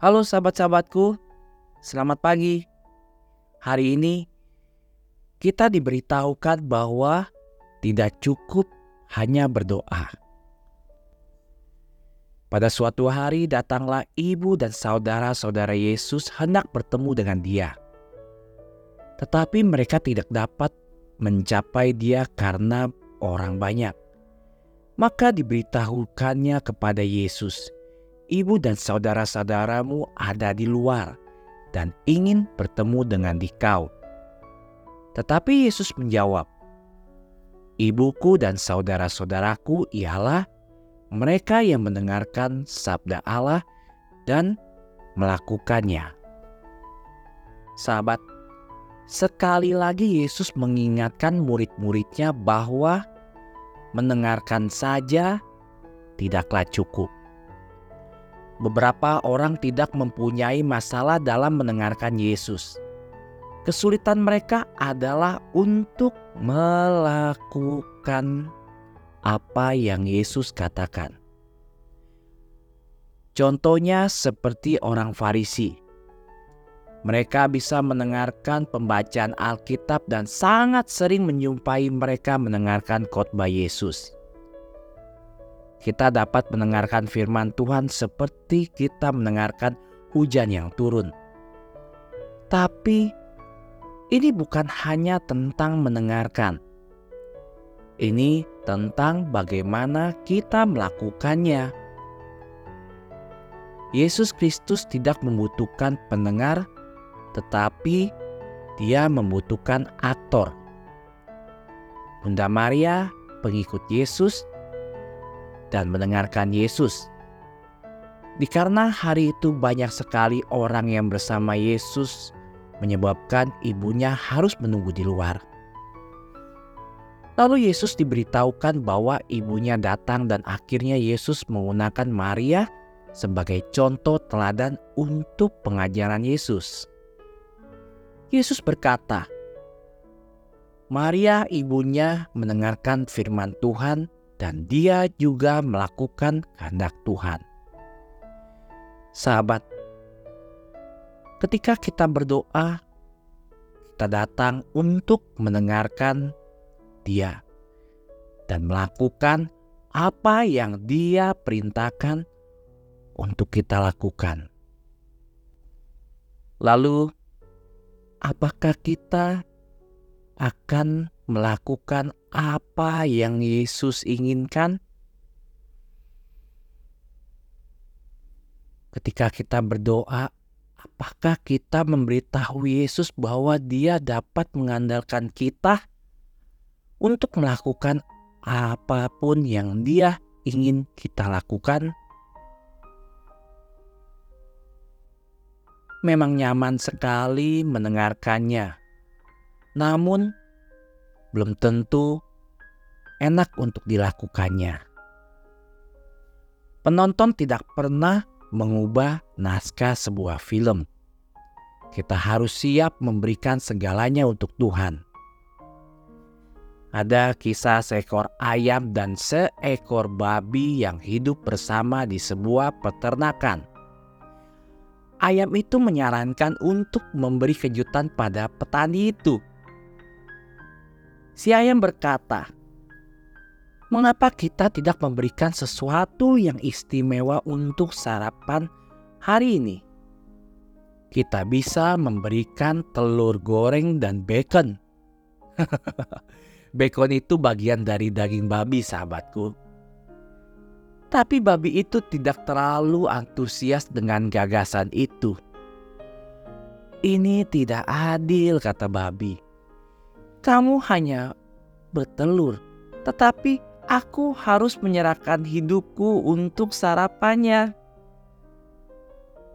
Halo sahabat-sahabatku, selamat pagi. Hari ini kita diberitahukan bahwa tidak cukup hanya berdoa. Pada suatu hari datanglah ibu dan saudara-saudara Yesus hendak bertemu dengan dia. Tetapi mereka tidak dapat mencapai dia karena orang banyak. Maka diberitahukannya kepada Yesus, ibu dan saudara-saudaramu ada di luar dan ingin bertemu dengan dikau. Tetapi Yesus menjawab, Ibuku dan saudara-saudaraku ialah mereka yang mendengarkan sabda Allah dan melakukannya. Sahabat, sekali lagi Yesus mengingatkan murid-muridnya bahwa mendengarkan saja tidaklah cukup. Beberapa orang tidak mempunyai masalah dalam mendengarkan Yesus. Kesulitan mereka adalah untuk melakukan apa yang Yesus katakan. Contohnya seperti orang Farisi mereka bisa mendengarkan pembacaan Alkitab dan sangat sering menyumpai mereka mendengarkan khotbah Yesus. Kita dapat mendengarkan firman Tuhan seperti kita mendengarkan hujan yang turun. Tapi ini bukan hanya tentang mendengarkan. Ini tentang bagaimana kita melakukannya. Yesus Kristus tidak membutuhkan pendengar tetapi dia membutuhkan aktor. Bunda Maria, pengikut Yesus, dan mendengarkan Yesus. Dikarena hari itu banyak sekali orang yang bersama Yesus menyebabkan ibunya harus menunggu di luar. Lalu Yesus diberitahukan bahwa ibunya datang dan akhirnya Yesus menggunakan Maria sebagai contoh teladan untuk pengajaran Yesus. Yesus berkata, Maria ibunya mendengarkan firman Tuhan dan dia juga melakukan kehendak Tuhan. Sahabat, ketika kita berdoa, kita datang untuk mendengarkan dia dan melakukan apa yang dia perintahkan untuk kita lakukan. Lalu apakah kita akan melakukan apa yang Yesus inginkan? Ketika kita berdoa, apakah kita memberitahu Yesus bahwa Dia dapat mengandalkan kita untuk melakukan apa pun yang Dia ingin kita lakukan? memang nyaman sekali mendengarkannya. Namun, belum tentu enak untuk dilakukannya. Penonton tidak pernah mengubah naskah sebuah film. Kita harus siap memberikan segalanya untuk Tuhan. Ada kisah seekor ayam dan seekor babi yang hidup bersama di sebuah peternakan ayam itu menyarankan untuk memberi kejutan pada petani itu. Si ayam berkata, "Mengapa kita tidak memberikan sesuatu yang istimewa untuk sarapan hari ini? Kita bisa memberikan telur goreng dan bacon." bacon itu bagian dari daging babi, sahabatku. Tapi babi itu tidak terlalu antusias dengan gagasan itu. Ini tidak adil, kata babi. Kamu hanya bertelur, tetapi aku harus menyerahkan hidupku untuk sarapannya.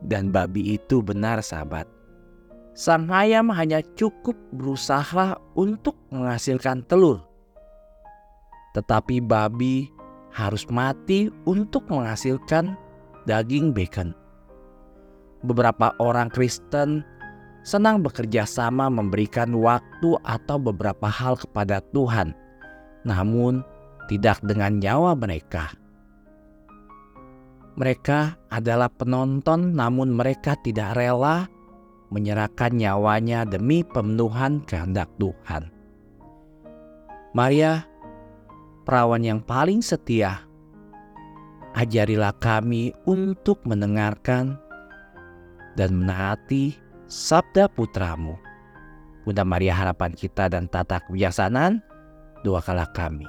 Dan babi itu benar, sahabat. Sang ayam hanya cukup berusaha untuk menghasilkan telur, tetapi babi harus mati untuk menghasilkan daging bacon. Beberapa orang Kristen senang bekerja sama memberikan waktu atau beberapa hal kepada Tuhan, namun tidak dengan nyawa mereka. Mereka adalah penonton, namun mereka tidak rela menyerahkan nyawanya demi pemenuhan kehendak Tuhan. Maria, perawan yang paling setia, ajarilah kami untuk mendengarkan dan menaati sabda putramu. Bunda Maria harapan kita dan tata kebijaksanaan, doakanlah kami.